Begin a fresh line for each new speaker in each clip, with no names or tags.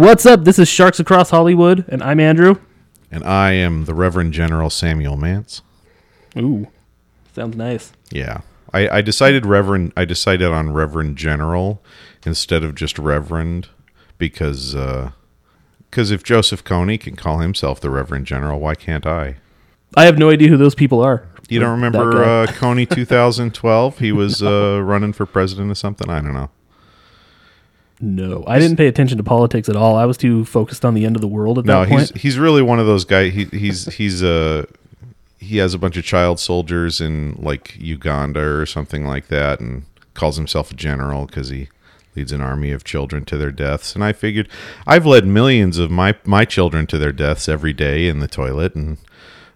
What's up? This is Sharks Across Hollywood, and I'm Andrew.
And I am the Reverend General Samuel Mance.
Ooh, sounds nice.
Yeah. I, I decided Reverend I decided on Reverend General instead of just Reverend because because if Joseph Kony can call himself the Reverend General, why can't I?
I have no idea who those people are.
You don't
That
remember
guy.
uh, Kony 2012? He was uh, running for president or something. I don't know.
No, I didn't pay attention to politics at all. I was too focused on the end of the world at
No,
that point.
he's he's really one of those guys. He, he's he's uh he has a bunch of child soldiers in like Uganda or something like that, and calls himself a general because he leads an army of children to their deaths. And I figured I've led millions of my my children to their deaths every day in the toilet and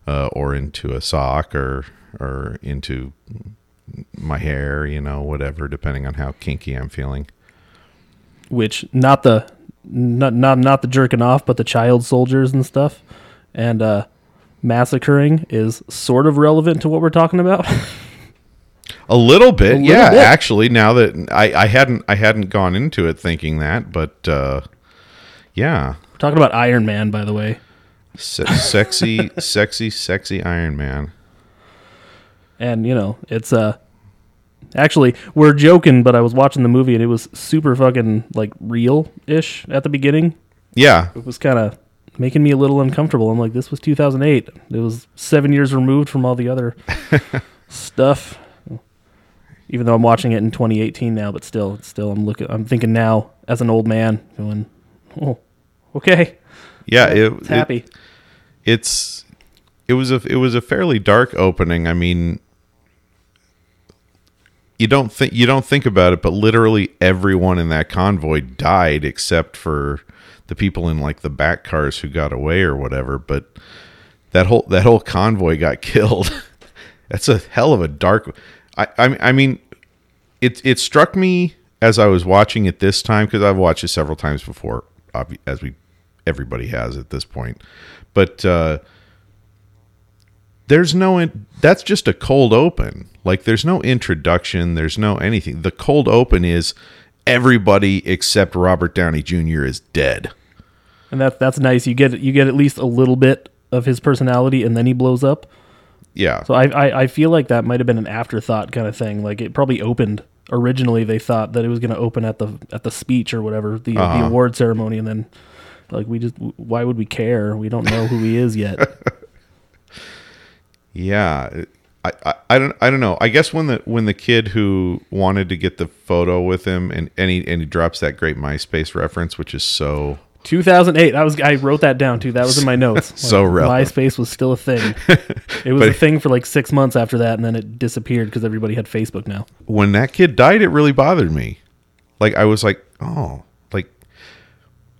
uh, or into a sock or or into my hair, you know, whatever, depending on how kinky I'm feeling.
Which not the not not not the jerking off, but the child soldiers and stuff, and uh, massacring is sort of relevant to what we're talking about.
A little bit,
little
yeah.
bit.
Actually, now that I, I hadn't I hadn't gone into it thinking that, but uh, yeah,
we're talking about Iron Man, by the way.
Se- sexy, sexy, sexy Iron Man.
and you know it's uh actually we're joking but i was watching the movie and it was super fucking like real ish at the beginning.
Yeah,
it was kind of making me a little uncomfortable. I'm like this was 2008 it was seven years removed from all the other stuff. Even though i'm watching it in 2018 now but still still i'm looking i'm thinking now as an old man going oh okay.
Yeah. It,
it's
it-
happy
it's it was a it was a fairly dark opening. I mean, you don't think you don't think about it, but literally everyone in that convoy died except for the people in like the back cars who got away or whatever. But that whole that whole convoy got killed. That's a hell of a dark. I I, I mean, it it struck me as I was watching it this time because I've watched it several times before, as we everybody has at this point. But uh, there's no in, that's just a cold open. Like there's no introduction, there's no anything. The cold open is everybody except Robert Downey Jr. is dead.
and that that's nice you get you get at least a little bit of his personality and then he blows up
Yeah.
So I, I I feel like that might have been an afterthought kind of thing. Like it probably opened originally. They thought that it was going to open at the at the speech or whatever the the
Uh-huh.
award ceremony, and then like we just why would we care? We don't know who he is yet.
Yeah, I, I, I don't I don't know. I guess when the when the kid who wanted to get the photo with him and and he and he drops that great MySpace reference, which is so
2008. I was I wrote that down too. That was in my notes.
So relevant.
MySpace was still a thing. It was a thing for like six months after that, and then it disappeared because everybody had Facebook now.
when that kid died, it really bothered me. Like I was like, oh, like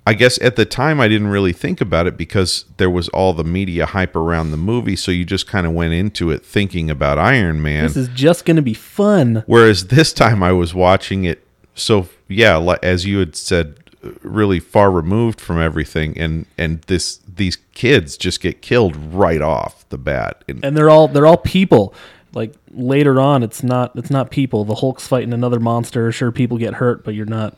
I guess at the time I didn't really think about it because there was all the media hype around the movie, so you just kind of went into it thinking about Iron Man.
This is just going to be fun.
Whereas this time I was watching it, so yeah, as you had said, really far removed from everything, and and this these kids just get killed right off the bat. And,
and they're all they're all people. Like later on, it's not it's not people. The Hulk's fighting another monster. Sure, people get hurt, but you're not.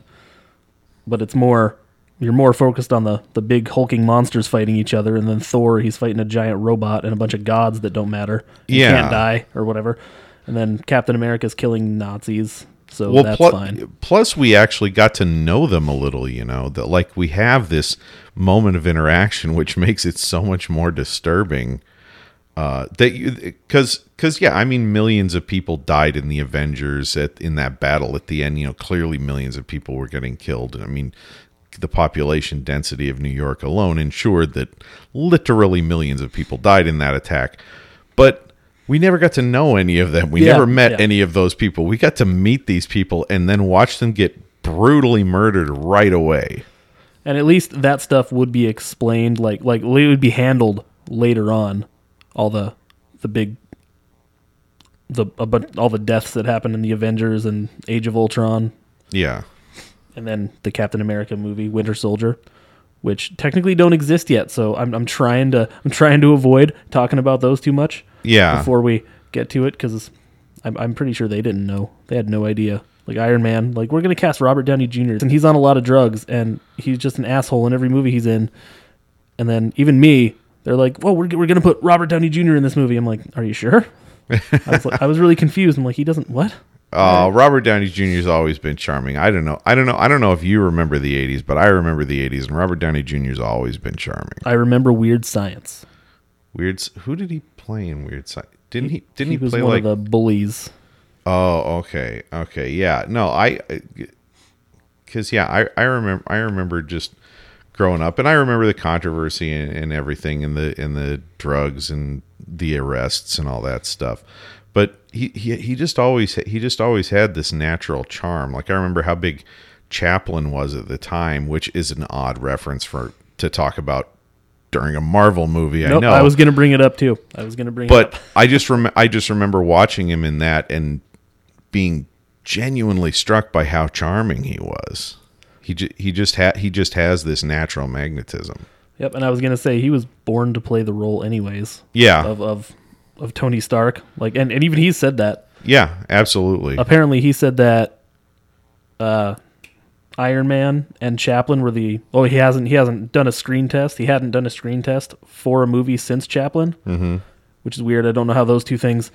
But it's more you're more focused on the the big hulking monsters fighting each other, and then Thor he's fighting a giant robot and a bunch of gods that don't matter. and
Yeah.
can't die or whatever. And then Captain America's killing Nazis, so
well,
that's
plu-
fine.
plus we actually got to know them a little. You know that like we have this moment of interaction, which makes it so much more disturbing. Uh, that you because because yeah, I mean millions of people died in the Avengers at in that battle at the end. You know, clearly millions of people were getting killed. I mean, the population density of New York alone ensured that literally millions of people died in that attack. But we never got to know any of them. We
Yeah,
never met
yeah.
any of those people. We got to meet these people and then watch them get brutally murdered right away.
And at least that stuff would be explained, like like it would be handled later on. All the the big the a bu- all the deaths that happened in the Avengers and Age of Ultron,
Yeah.
And then the Captain America movie Winter Soldier, which technically don't exist yet. So I'm I'm trying to I'm trying to avoid talking about those too much
Yeah.
before we get to it because I'm I'm pretty sure they didn't know they had no idea. like Iron Man. Like we're gonna cast Robert Downey Jr. and he's on a lot of drugs and he's just an asshole in every movie he's in. And then even me, they're like, "Well, we're we're gonna put Robert Downey Jr. in this movie." I'm like, "Are you sure?" I was like, I was really confused. I'm like, he doesn't what?
Uh, Robert Downey Jr.'s always been charming. I don't know. I don't know. I don't know if you remember the '80s, but I remember the '80s, and Robert Downey Jr.'s always been charming.
I remember Weird Science.
Weird. Who did he play in Weird Science? Didn't he? Didn't he,
was
play
one
like?
of the bullies.
Oh, okay, okay, yeah. No, I, because yeah, I I remember I remember just growing up, and I remember the controversy and, and everything, and the and the drugs and the arrests and all that stuff. But he, he he just always he just always had this natural charm. Like I remember how big Chaplin was at the time, which is an odd reference for to talk about during a Marvel movie. I know.
I was gonna bring it up too. I was gonna bring it
but
up.
I just rem- I just remember watching him in that and being genuinely struck by how charming he was. He he just ha- he just has this natural magnetism.
Yep, and I was gonna say he was born to play the role anyways.
Yeah.
Of of of Tony Stark. Like and, and even he said that.
Yeah, absolutely.
Apparently he said that uh Iron Man and Chaplin were the oh he hasn't he hasn't done a screen test. He hadn't done a screen test for a movie since Chaplin. Mm-hmm. Which is weird. I don't know how those two things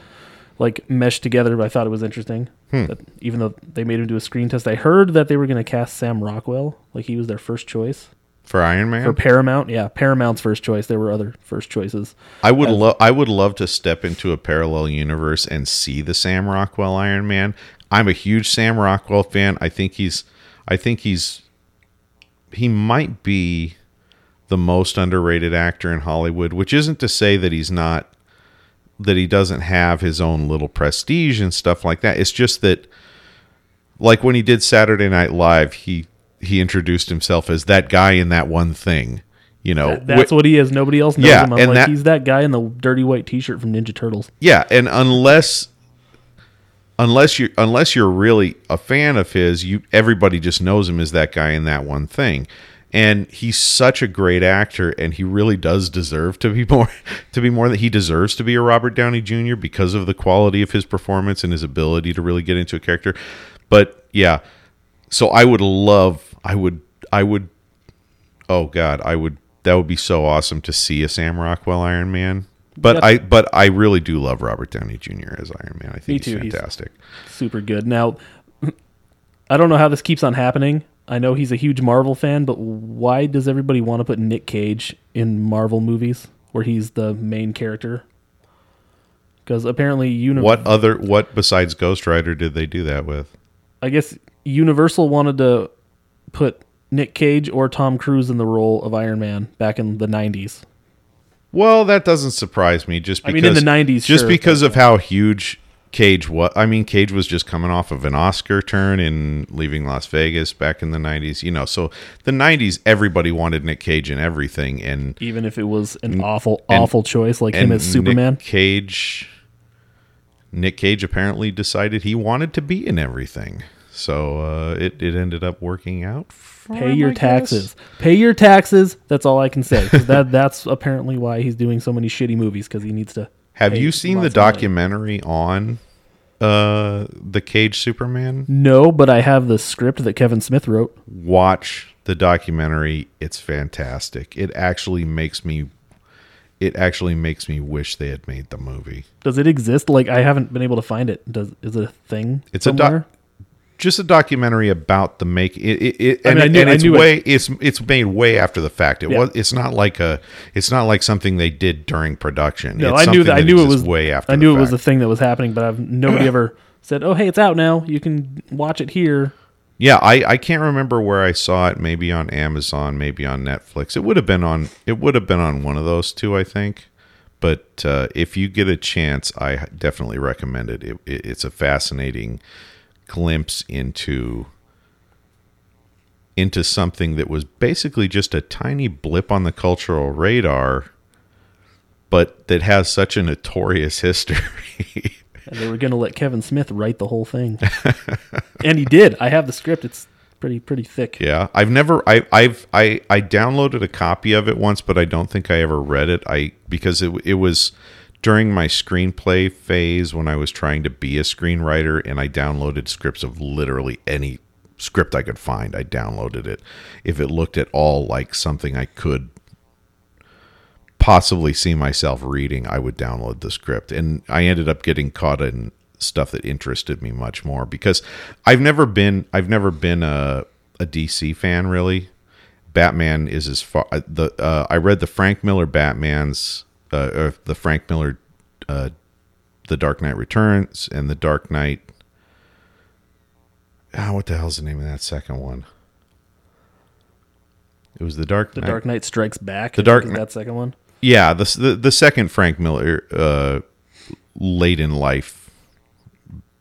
like meshed together, but I thought it was interesting. That even though they made him do a screen test, I heard that they were going to cast Sam Rockwell, like he was their first choice
For Iron Man,
for Paramount. Yeah, Paramount's first choice. There were other first choices.
I would love I would love to step into a parallel universe and see the Sam Rockwell Iron Man. I'm a huge Sam Rockwell fan. I think he's I think he's he might be the most underrated actor in Hollywood, which isn't to say that he's not that he doesn't have his own little prestige and stuff like that. It's just that like when he did Saturday Night Live, he he introduced himself as that guy in that one thing. You know,
That's
Wh-
what he is. Nobody else knows
Yeah,
him. I'm
and
like,
that-
he's that guy in the dirty white T-shirt from Ninja Turtles.
Yeah, and unless unless you unless you're really a fan of his, you everybody just knows him as that guy in that one thing. And he's such a great actor and he really does deserve to be more to be more that he deserves to be a Robert Downey Jr. because of the quality of his performance and his ability to really get into a character. But yeah, so I would love I would I would oh god, I would that would be so awesome to see a Sam Rockwell Iron Man. But
Yep.
I but I really do love Robert Downey Jr. as Iron Man. I think
Me
he's
too. He's-
fantastic.
Super good. Now, I don't know how this keeps on happening. I know he's a huge Marvel fan, but why does everybody want to put Nick Cage in Marvel movies where he's the main character? Because apparently, uni-
What other what besides Ghost Rider did they do that with?
I guess Universal wanted to put Nick Cage or Tom Cruise in the role of Iron Man back in the '90s.
Well, that doesn't surprise me. Just
I
because,
mean, in the 90s,
just
sure,
because of how huge Cage was. I mean, Cage was just coming off of an Oscar turn in Leaving Las Vegas back in the '90s. You know, so the '90s, everybody wanted Nick Cage in everything, and
Even if it was an awful,
and-
awful choice like him as Superman.
Nick Cage. Nick Cage apparently decided he wanted to be in everything, so uh, it it ended up working out. For
Pay
him,
your
I guess.
taxes. Pay your taxes. That's all I can say. that that's apparently why he's doing so many shitty movies because he needs to.
Have you seen the
lots of money.
documentary on uh, the Cage Superman?
No, but I have the script that Kevin Smith wrote.
Watch the documentary. It's fantastic. It actually makes me. It actually makes me wish they had made the movie.
Does it exist? Like I haven't been able to find it. Does is it a thing?
It's a
somewhere?
doc, just a documentary about the make. It, it, it
I
and,
mean, I knew-
and it's
knew it-
way it's it's made way after the fact. It
Yeah.
was it's not like a it's not like something they did during production.
No,
It's
I knew that. I knew it was
way after.
I
the
knew it was the thing that was happening, but I've nobody ever said, "Oh, hey, it's out now. You can watch it here."
Yeah, I, I can't remember where I saw it. Maybe on Amazon, maybe on Netflix. It would have been on. It would have been on one of those two, I think. But uh, if you get a chance, I definitely recommend it. it, it it's a fascinating glimpse into into something that was basically just a tiny blip on the cultural radar, but that has such a notorious history.
And they were going to let Kevin Smith write the whole thing, and he did. I have the script. It's pretty pretty thick.
Yeah, I've never I I've I I downloaded a copy of it once, but I don't think I ever read it. I because it it was during my screenplay phase when I was trying to be a screenwriter and I downloaded scripts of literally any script I could find. I downloaded it. If it looked at all like something I could possibly see myself reading, I would download the script. And I ended up getting caught in stuff that interested me much more because I've never been I've never been a a DC fan really. Batman is as far the uh, I read the Frank Miller Batman's uh, or the Frank Miller uh, the Dark Knight Returns and the Dark Knight ah, what the hell's the name of that second one? It was the Dark
The
Knight.
Dark Knight Strikes Back.
The Dark
that second one.
Yeah, the the, the second Frank Miller uh, late in life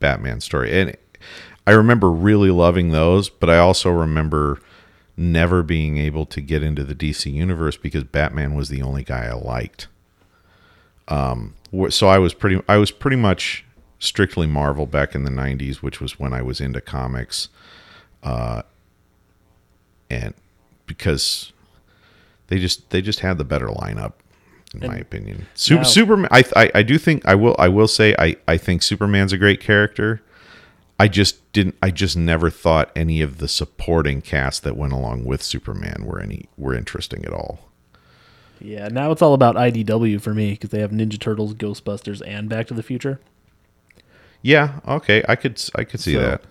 Batman story, and I remember really loving those, but I also remember never being able to get into the DC universe because Batman was the only guy I liked. Um, so I was pretty I was pretty much strictly Marvel back in the '90s, which was when I was into comics, uh, and because they just they just had the better lineup in my opinion. Super, Superman. I, I I do think I will I will say I I think Superman's a great character. I just didn't. I just never thought any of the supporting cast that went along with Superman were any were interesting at all.
Yeah, now it's all about IDW for me because they have Ninja Turtles, Ghostbusters, and Back to the Future.
Yeah. Okay. I could I could see
So-
that.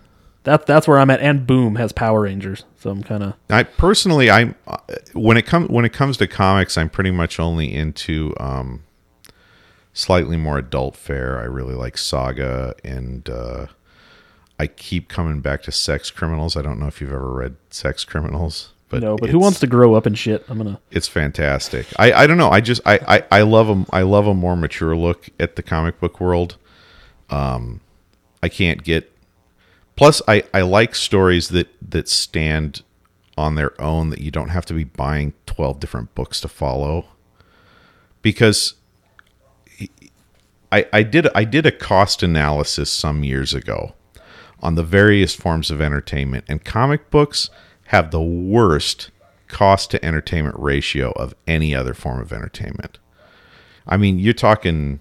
That's that's where I'm at. And Boom has Power Rangers, so I'm kind of
I personally, I'm uh, when it comes when it comes to comics, I'm pretty much only into um, slightly more adult fare. I really like Saga, and uh, I keep coming back to Sex Criminals. I don't know if you've ever read Sex Criminals, but
no. But who wants to grow up and shit? I'm gonna.
It's fantastic. I, I don't know. I just I, I, I love I love a more mature look at the comic book world. Um, I can't get. Plus, I, I like stories that that stand on their own that you don't have to be buying twelve different books to follow. Because I I did I did a cost analysis some years ago on the various forms of entertainment, and comic books have the worst cost to entertainment ratio of any other form of entertainment. I mean, you're talking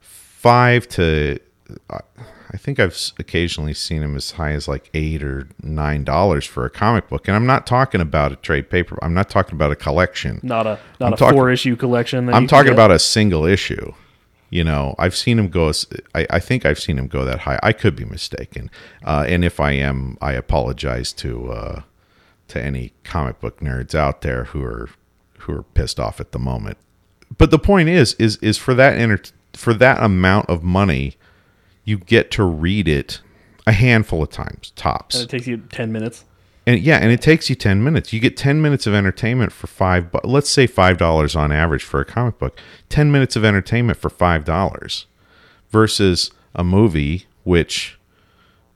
five to. I think I've occasionally seen them as high as like eight or nine dollars for a comic book, and I'm not talking about a trade paper. I'm not talking about a collection.
Not a not
I'm
a four issue collection. That
I'm talking about a single issue. You know, I've seen him go. I, I think I've seen him go that high. I could be mistaken, uh, and if I am, I apologize to uh, to any comic book nerds out there who are who are pissed off at the moment. But the point is, is is for that enter- for that amount of money, you get to read it a handful of times tops.
And it takes you ten minutes.
And yeah, and it takes you 10 minutes. You get 10 minutes of entertainment for 5 bu- let's say $5 on average for a comic book. 10 minutes of entertainment for $5 versus a movie which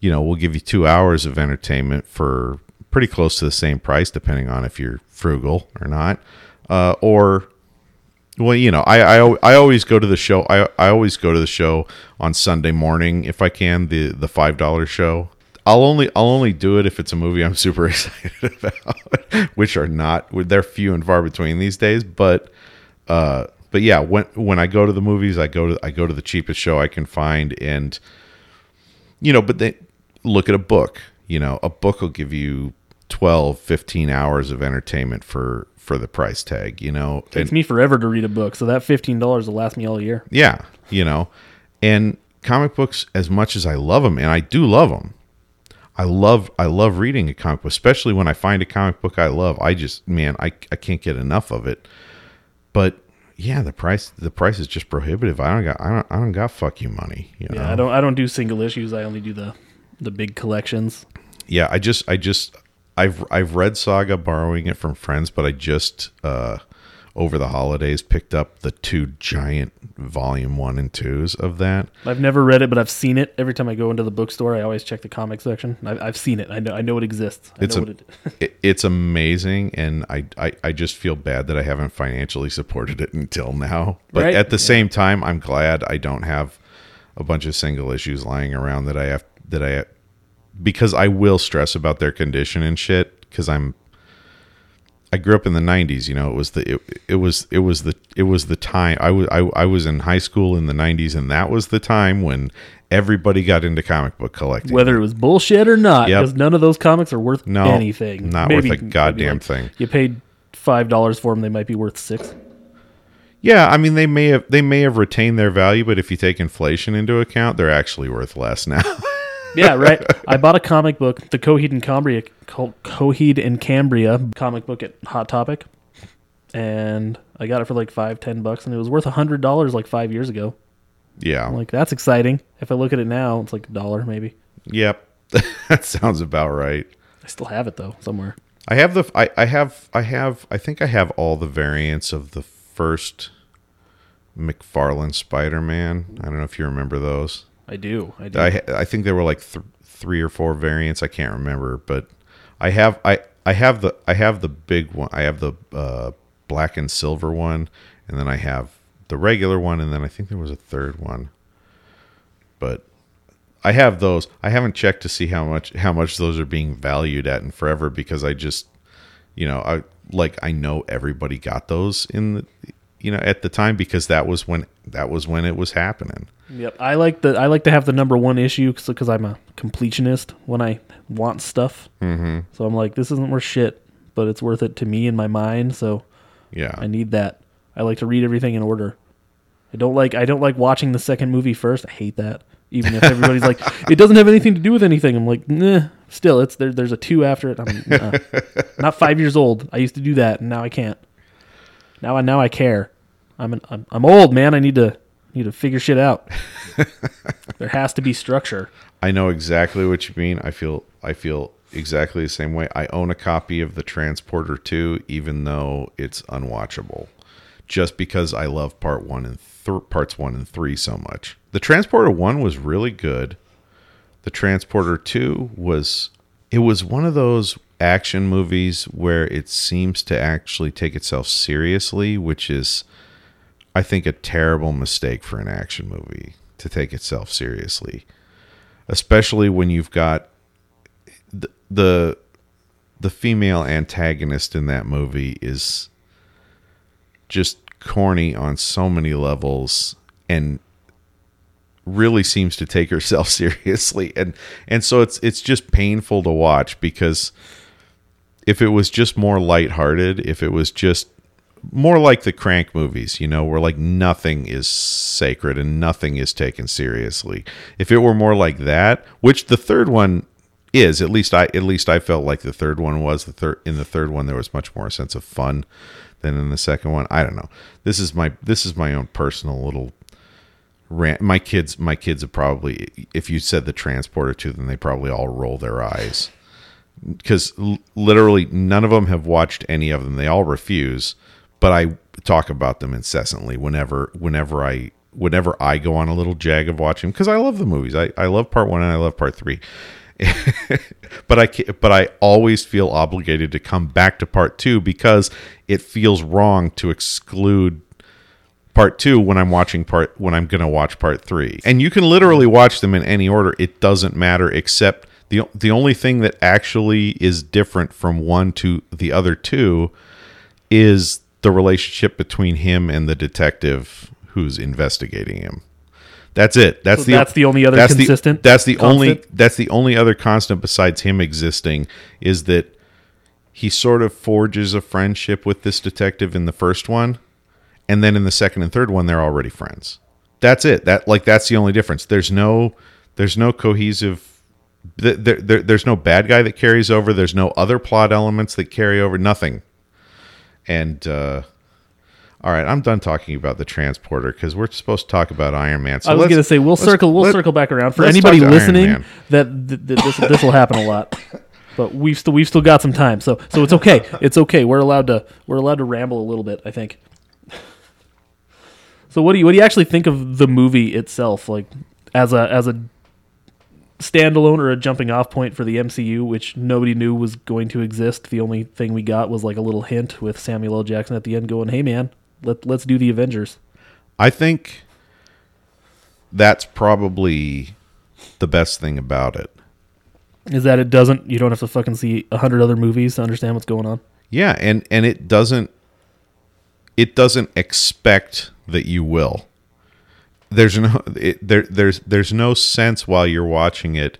you know, will give you 2 hours of entertainment for pretty close to the same price depending on if you're frugal or not. Uh, or well, you know, I, I I always go to the show. I I always go to the show on Sunday morning if I can. The the five dollar show. I'll only I'll only do it if it's a movie I'm super excited about, which are not. They're few and far between these days. But uh, but yeah, when when I go to the movies, I go to I go to the cheapest show I can find, and you know, but they look at a book. You know, a book will give you 12, 15 hours of entertainment for for the price tag. You know,
Takes me forever to read a book, so that fifteen dollars will last me all year.
yeah, you know, and comic books, as much as I love them, and I do love them, I love I love reading a comic book, especially when I find a comic book I love. I just man, I I can't get enough of it. But yeah, the price the price is just prohibitive. I don't got I don't I don't got fuck you money. You know?
Yeah, I don't I don't do single issues. I only do the the big collections.
Yeah i just i just i've i've read saga borrowing it from friends but i just uh over the holidays picked up the two giant volume one and twos of that
I've never read it, but I've seen it. Every time I go into the bookstore, I always check the comic section. I've, I've seen it. I know I know it exists. I
It's
know
a-
what it.
it, it's amazing and I, I i just feel bad that i haven't financially supported it until now but
Right.
at the
Yeah.
same time i'm glad i don't have a bunch of single issues lying around that i have that i because i will stress about their condition and shit because i'm I grew up in the '90s. You know, it was the it, it was it was the it was the time I was I, I was in high school in the '90s, and that was the time when everybody got into comic book collecting.
Whether it was bullshit or not,
Yep.
because none of those comics are worth
No,
anything.
not worth a goddamn thing.
You paid five dollars for them; they might be worth six.
Yeah, I mean they may have they may have retained their value, but if you take inflation into account, they're actually worth less now.
Yeah, right. I bought a comic book, the Coheed and Cambria, Co- Coheed and Cambria comic book at Hot Topic, and I got it for like five, ten bucks, and it was worth a hundred dollars like five years ago.
yeah.
I'm like, that's exciting. If I look at it now, it's like a dollar maybe.
yep. that sounds about right.
I still have it though somewhere.
I have the I, I have I have I think I have all the variants of the first McFarlane Spider-Man. I don't know if you remember those.
I do. I do.
I I think there were like th- three or four variants. I can't remember, but I have I I have the I have the big one. I have the uh, black and silver one, and then I have the regular one, and then I think there was a third one. But I have those. I haven't checked to see how much how much those are being valued at in forever because I just you know I like I know everybody got those in the you know at the time because that was when that was when it was happening.
Yep. I like the I like to have the number one issue because I'm a completionist when I want stuff. Mm-hmm. So I'm like, this isn't worth shit, but it's worth it to me in my mind. So
Yeah.
I need that. I like to read everything in order. I don't like I don't like watching the second movie first. I hate that. Even if everybody's like, it doesn't have anything to do with anything. I'm like, nah. Still, it's there. There's a two after it. I'm uh, not five years old. I used to do that, and now I can't. Now I now I care. I'm an, I'm I'm old, man. I need to need to figure shit out. there has to be structure.
I know exactly what you mean. I feel I feel exactly the same way. I own a copy of the Transporter 2 even though it's unwatchable. Just because I love part 1 and th- parts 1 and 3 so much. The Transporter 1 was really good. The Transporter 2 was it was one of those action movies where it seems to actually take itself seriously, which is I think a terrible mistake for an action movie to take itself seriously especially when you've got the, the the female antagonist in that movie is just corny on so many levels and really seems to take herself seriously. And and so it's it's just painful to watch because if it was just more lighthearted if it was just more like the crank movies you know where like nothing is sacred and nothing is taken seriously. If it were more like that which the third one is at least i at least i felt like the third one was the third in the third one there was much more a sense of fun than in the second one. I don't know. This is my this is my own personal little rant. My kids my kids have probably if you said the transporter to them they probably all roll their eyes. Because literally none of them have watched any of them. They all refuse but i talk about them incessantly whenever whenever i whenever i go on a little jag of watching because i love the movies I, I love part one and i love part three but I but I always feel obligated to come back to part 2 because it feels wrong to exclude part 2 when I'm watching part when I'm to watch part 3. And you can literally watch them in any order. It doesn't matter except the the only thing that actually is different from one to the other two is the relationship between him and the detective who's investigating him. That's it. That's
So
the
that's the only other
that's
consistent
The, that's the only that's the only other constant besides him existing is that he sort of forges a friendship with this detective in the first one, and then in the second and third one they're already friends. That's it. That like that's the only difference. There's no there's no cohesive. There, there, there's no bad guy that carries over. There's no other plot elements that carry over. Nothing. And uh, all right, I'm done talking about the transporter because we're supposed to talk about Iron Man. So
I was going to say we'll circle we'll
let-
circle back around for anybody
talk to Iron
listening that th- th- this this will happen a lot. But we've still we've still got some time, so so it's okay. It's okay. We're allowed to we're allowed to ramble a little bit. I think. So what do you what do you actually think of the movie itself, like as a as a standalone or a jumping off point for the MCU, which nobody knew was going to exist. The only thing we got was like a little hint with Samuel L. Jackson at the end, going, "Hey man, let let's do the Avengers."
I think that's probably the best thing about it.
Is that it doesn't you don't have to fucking see a hundred other movies to understand what's going on.
Yeah, and and it doesn't it doesn't expect that you will. There's no it, there there's there's no sense while you're watching it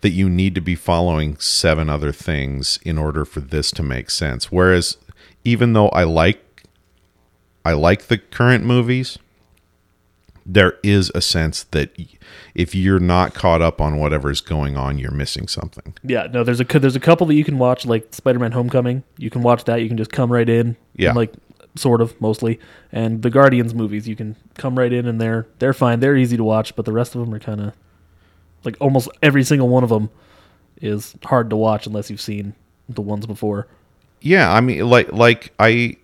that you need to be following seven other things in order for this to make sense. Whereas even though I like I like the current movies, there is a sense that if you're not caught up on whatever's going on, you're missing something.
Yeah, no, there's a there's a couple that you can watch like Spider-Man: Homecoming. You can watch that. You can just come right in.
Yeah.
like sort of mostly. And the Guardians movies, you can come right in and they're they're fine. They're easy to watch, but the rest of them are kind of like almost every single one of them is hard to watch unless you've seen the ones before.
Yeah, I mean like like I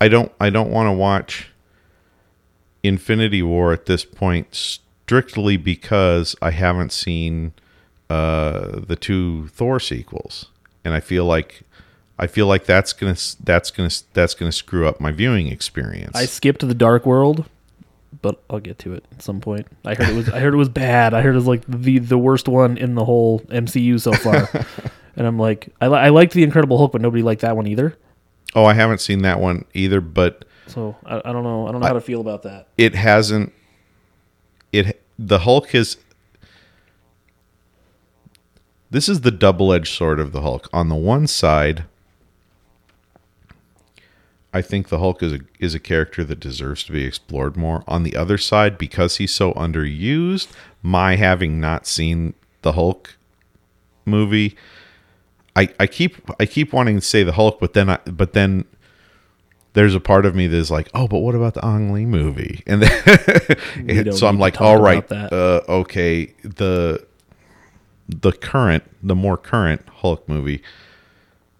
I don't I don't want to watch Infinity War at this point strictly because I haven't seen uh the two Thor sequels. And I feel like I feel like that's going to that's to that's to screw up my viewing experience.
I skipped the Dark World, but I'll get to it at some point. I heard it was I heard it was bad. I heard it was like the the worst one in the whole MCU so far. and I'm like, I, li- I liked the Incredible Hulk, but nobody liked that one either.
oh, I haven't seen that one either, but
So I, I don't know. I don't know how to feel about that.
it hasn't it the hulk is this is the double-edged sword of the hulk on the one side i think the hulk is a is a character that deserves to be explored more on the other side because he's so underused my having not seen the hulk movie i i keep i keep wanting to say the hulk but then i but then there's a part of me that's like, oh, but what about the Ang Lee movie? And then, and so I'm like, all right, uh, okay, the the current, the more current Hulk movie.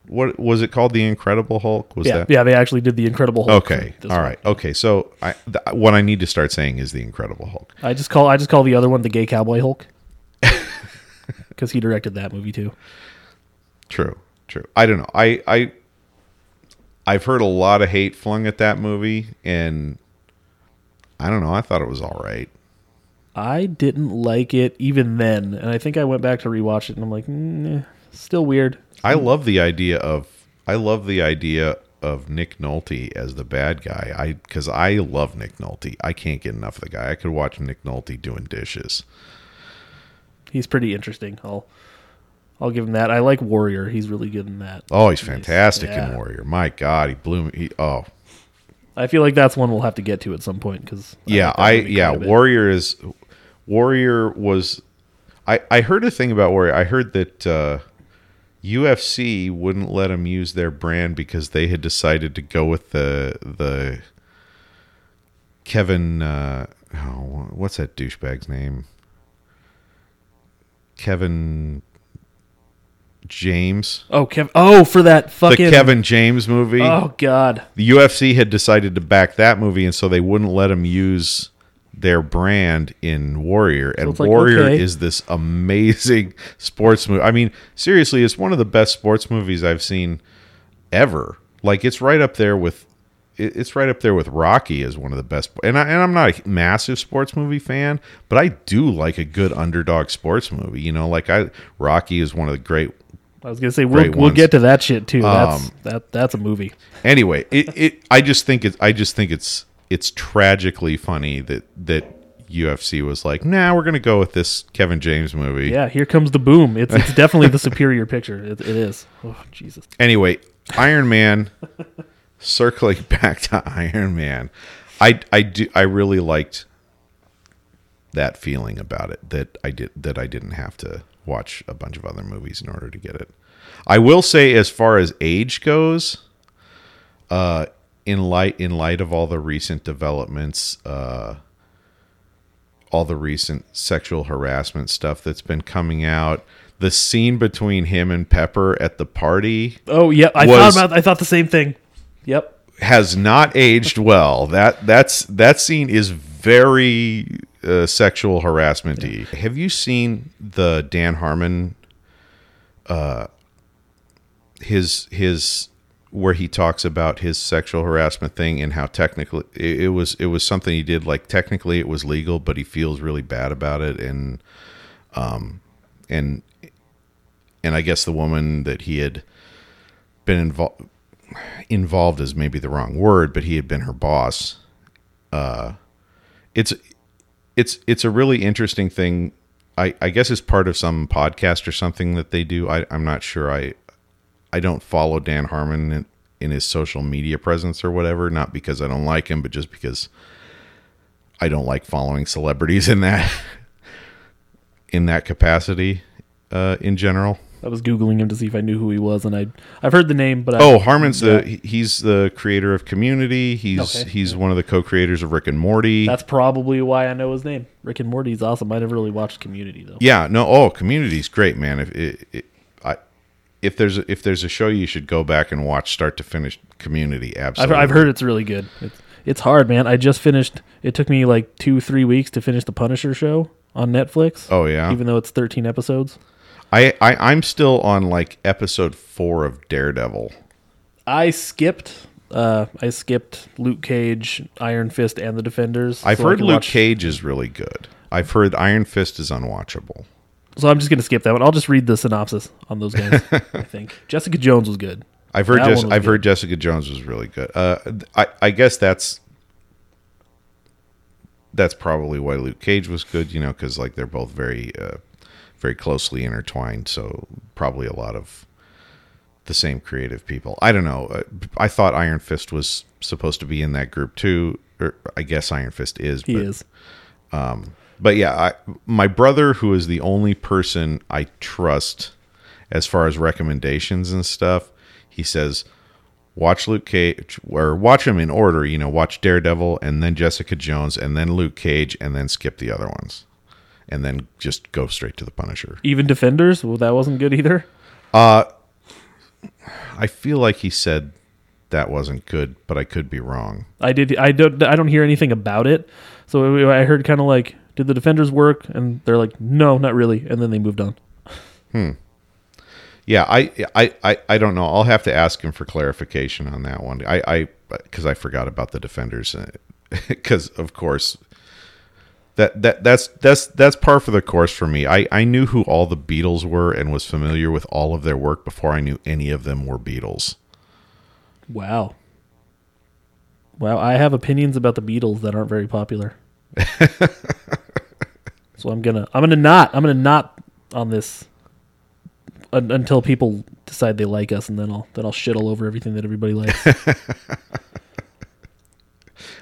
What was it called? The Incredible Hulk? Was
Yeah,
that
yeah. They actually did the Incredible Hulk.
okay? All
one.
right, okay. So I, th- what I need to start saying is the Incredible Hulk.
I just call I just call the other one the Gay Cowboy Hulk because he directed that movie too.
True, true. I don't know. I I I've heard a lot of hate flung at that movie, and I don't know. I thought it was all right.
I didn't like it even then, and I think I went back to rewatch it, and I'm like, mm, eh, still weird.
I love the idea of I love the idea of Nick Nolte as the bad guy. I because I love Nick Nolte. I can't get enough of the guy. I could watch Nick Nolte doing dishes.
He's pretty interesting. I'll I'll give him that. I like Warrior. He's really good in that.
Oh, he's fantastic
yeah.
in Warrior. My God, he blew me. He, oh,
I feel like that's one we'll have to get to at some point because
yeah, I yeah. Warrior is Warrior was. I I heard a thing about Warrior. I heard that uh, UFC wouldn't let him use their brand because they had decided to go with the the Kevin. Uh, oh, what's that douchebag's name? Kevin James.
Oh, Kev. Oh, for that
The
fucking.
Kevin James movie.
Oh God.
the UFC had decided to back that movie, and so they wouldn't let him use their brand in Warrior. And
like,
Warrior
okay.
is this amazing sports movie. I mean, seriously, it's one of the best sports movies I've seen ever. Like it's right up there with it's right up there with Rocky as one of the best. And I and I'm not a massive sports movie fan, but I do like a good underdog sports movie. You know, like I Rocky is one of the great
I was gonna say we'll we'll get to that shit too. That's
Um,
that that's a movie.
anyway, it, it I just think it's I just think it's it's tragically funny that that UFC was like, nah, we're gonna go with this Kevin James movie.
Yeah, here comes the boom. It's it's definitely the superior picture. It, it is. Oh Jesus.
Anyway, Iron Man. circling back to Iron Man, I I do I really liked that feeling about it that I did that I didn't have to watch a bunch of other movies in order to get it. I will say, as far as age goes, uh, in light in light of all the recent developments, uh, all the recent sexual harassment stuff that's been coming out, the scene between him and Pepper at the party
Oh yeah, I
Was-
thought about. I thought the same thing. Yep.
has not aged well. That that's that scene is very uh, sexual harassmenty. Have you seen the Dan Harmon? Uh, his his where he talks about his sexual harassment thing and how technically it, it was it was something he did like technically it was legal, but he feels really bad about it and um and and I guess the woman that he had been involved. Involved is maybe the wrong word, but he had been her boss. Uh, it's it's it's a really interesting thing. I, I guess it's part of some podcast or something that they do. I, I'm not sure. I I don't follow Dan Harmon in, in his social media presence or whatever. Not because I don't like him, but just because I don't like following celebrities in that in that capacity uh, in general.
I was googling him to see if I knew who he was, and I I've heard the name, but I,
Oh, Harmon's the he's the creator of Community. He's
Okay.
he's one of the co-creators of Rick and Morty.
that's probably why I know his name. Rick and Morty's awesome. I never really watched Community though.
yeah, no, oh, Community's great, man. If it, it, if there's a, if there's a show you should go back and watch start to finish, Community.
I've,
Absolutely,
I've heard it's really good. It's it's hard, man. I just finished. It took me like two three weeks to finish the Punisher show on Netflix.
Oh yeah,
even though it's thirteen episodes.
I, I I'm still on like episode four of Daredevil.
I skipped. Uh, I skipped Luke Cage, Iron Fist, and the Defenders.
I've
so
heard Luke
watch-
Cage is really good. I've heard Iron Fist is unwatchable.
So I'm just gonna skip that one. I'll just read the synopsis on those guys. I think Jessica Jones was good.
I've heard
That
Jess,
was
I've
good.
heard Jessica Jones was really good. Uh, I I guess that's that's probably why Luke Cage was good. You know, because like they're both very uh, very closely intertwined. So probably a lot of the same creative people. I don't know. Uh, I thought Iron Fist was supposed to be in that group too. Or I guess Iron Fist is.
He
but,
is.
But yeah, I, my brother, who is the only person I trust as far as recommendations and stuff, he says, watch Luke Cage or watch them in order. You know, watch Daredevil and then Jessica Jones and then Luke Cage and then skip the other ones, and then just go straight to the Punisher.
Even Defenders. Well, that wasn't good either.
Uh, I feel like he said that wasn't good, but I could be wrong.
I did. I don't. I don't hear anything about it. So I heard kind of like, did the Defenders work? And they're like, no, not really. And then they moved on. Hmm.
Yeah, I, I, I, I don't know. I'll have to ask him for clarification on that one. I, I, because I forgot about the defenders, because of course, that that that's that's that's par for the course for me. I I knew who all the Beatles were and was familiar with all of their work before I knew any of them were Beatles.
Wow. Wow, I have opinions about the Beatles that aren't very popular. so I'm gonna I'm gonna not I'm gonna not on this un- until people decide they like us, and then I'll then I'll shit all over everything that everybody likes.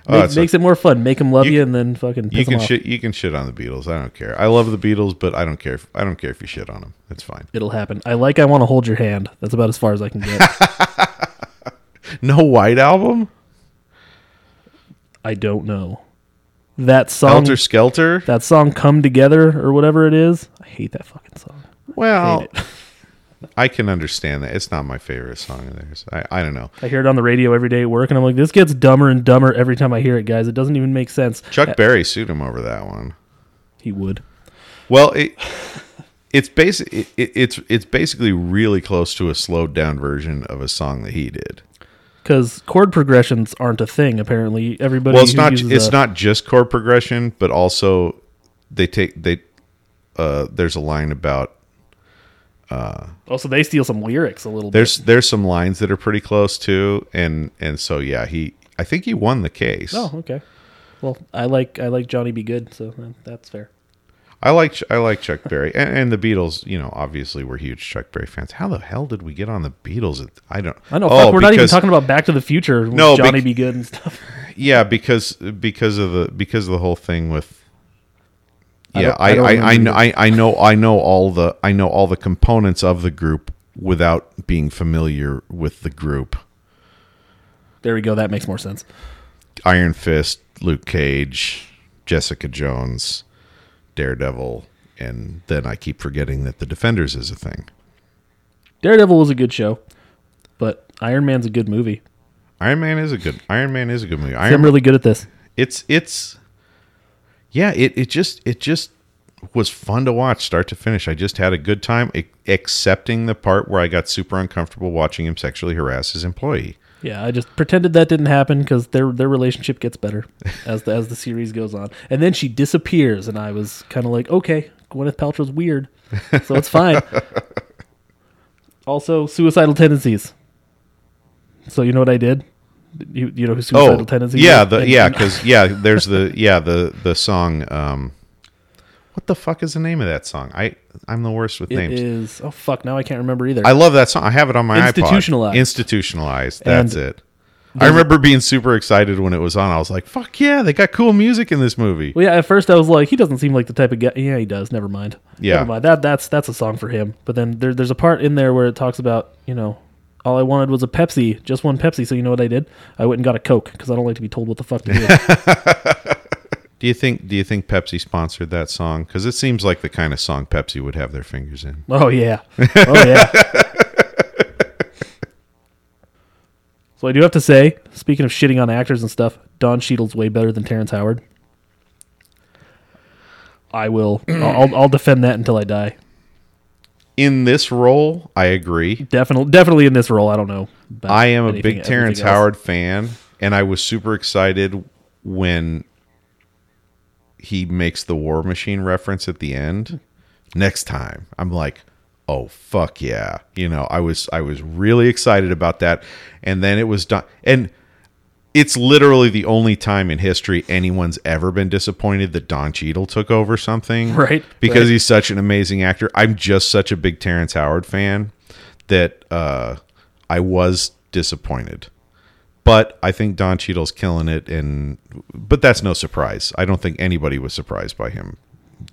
Oh,
Make, makes it more fun. Make them love
You
you, and then fucking
You can shit. You can shit on the Beatles. I don't care. I love the Beatles, but I don't care. If, I don't care if you shit on them. It's fine.
It'll happen. I like. I want to hold your hand. That's about as far as I can get.
No White album.
I don't know that song.
Helter Skelter.
That song, "Come Together" or whatever it is. I hate that fucking song.
Well. I can understand that. It's not my favorite song of theirs. I, I don't know.
I hear it on the radio every day at work, and I'm like, this gets dumber and dumber every time I hear it, guys. It doesn't even make sense.
Chuck
Uh,
Berry sued him over that one.
He would.
Well, it, it's basic. It, it's it's basically really close to a slowed down version of a song that he did.
Because chord progressions aren't a thing, apparently. Everybody
Well, it's not. It's
a-
not just chord progression, but also they take they. Uh, there's a line about
Oh, so they steal some lyrics a little
there's
bit.
there's some lines that are pretty close too, and and so yeah, he I think he won the case.
Oh, okay. Well, I like I like Johnny B. Goode, so that's fair.
I like I like Chuck Berry and, and the Beatles. You know, obviously we're huge Chuck Berry fans. How the hell did we get on the Beatles? I don't.
I know.
Oh,
fuck, we're not even talking about Back to the Future. With
No,
Johnny
bec-
B. Goode and stuff.
Yeah, because because of the because of the whole thing with. Yeah, I
I
I, I, know I, I know I know all the I know all the components of the group without being familiar with the group.
There we go. That makes more sense.
Iron Fist, Luke Cage, Jessica Jones, Daredevil, and then I keep forgetting that the Defenders is a thing.
Daredevil was a good show, but Iron Man's a good movie.
Iron Man is a good Iron Man is a good movie. Iron
I'm really good at this.
it's it's yeah it, it just it just was fun to watch start to finish i just had a good time excepting the part where i got super uncomfortable watching him sexually harass his employee
Yeah, I just pretended that didn't happen because their their relationship gets better as the as the series goes on, and then she disappears, and I was kind of like, okay, Gwyneth Paltrow's weird, so it's fine. also, suicidal tendencies. So you know what I did? You, you know who suicidal
Oh,
tendencies?
yeah, the
And-
yeah, because yeah, there's the yeah the the song. Um, what the fuck is the name of that song? I I'm the worst with
It
names.
is. Oh fuck! Now I can't remember either.
I love that song. I have it on my
Institutionalized.
iPod. Institutionalized. That's
And
it. I remember being super excited when it was on. I was like, "Fuck yeah, they got cool music in this movie."
well, yeah. At first, I was like, he doesn't seem like the type of guy. Yeah, he does. Never mind.
Yeah.
Never mind. That that's that's a song for him. But then there, there's a part in there where it talks about you know. All I wanted was a Pepsi, just one Pepsi. So you know what I did? I went and got a Coke because I don't like to be told what the fuck to do.
Do you think Do you think Pepsi sponsored that song? Because it seems like the kind of song Pepsi would have their fingers in.
Oh yeah. Oh yeah. so I do have to say, speaking of shitting on actors and stuff, Don Cheadle's way better than Terrence Howard. I will. I'll, I'll- defend that until I die.
In this role, I agree.
Definitely, definitely in this role. I don't know.
I am a big Terrence. Howard fan, and I was super excited when he makes the War Machine reference at the end. Next time, I'm like, "Oh fuck yeah!" You know, I was I was really excited about that, and then it was done, and it's literally the only time in history anyone's ever been disappointed that Don Cheadle took over something,
Right,
Because
right.
he's such an amazing actor. I'm just such a big Terrence Howard fan that uh, I was disappointed. But I think Don Cheadle's killing it, and but that's no surprise. I don't think anybody was surprised by him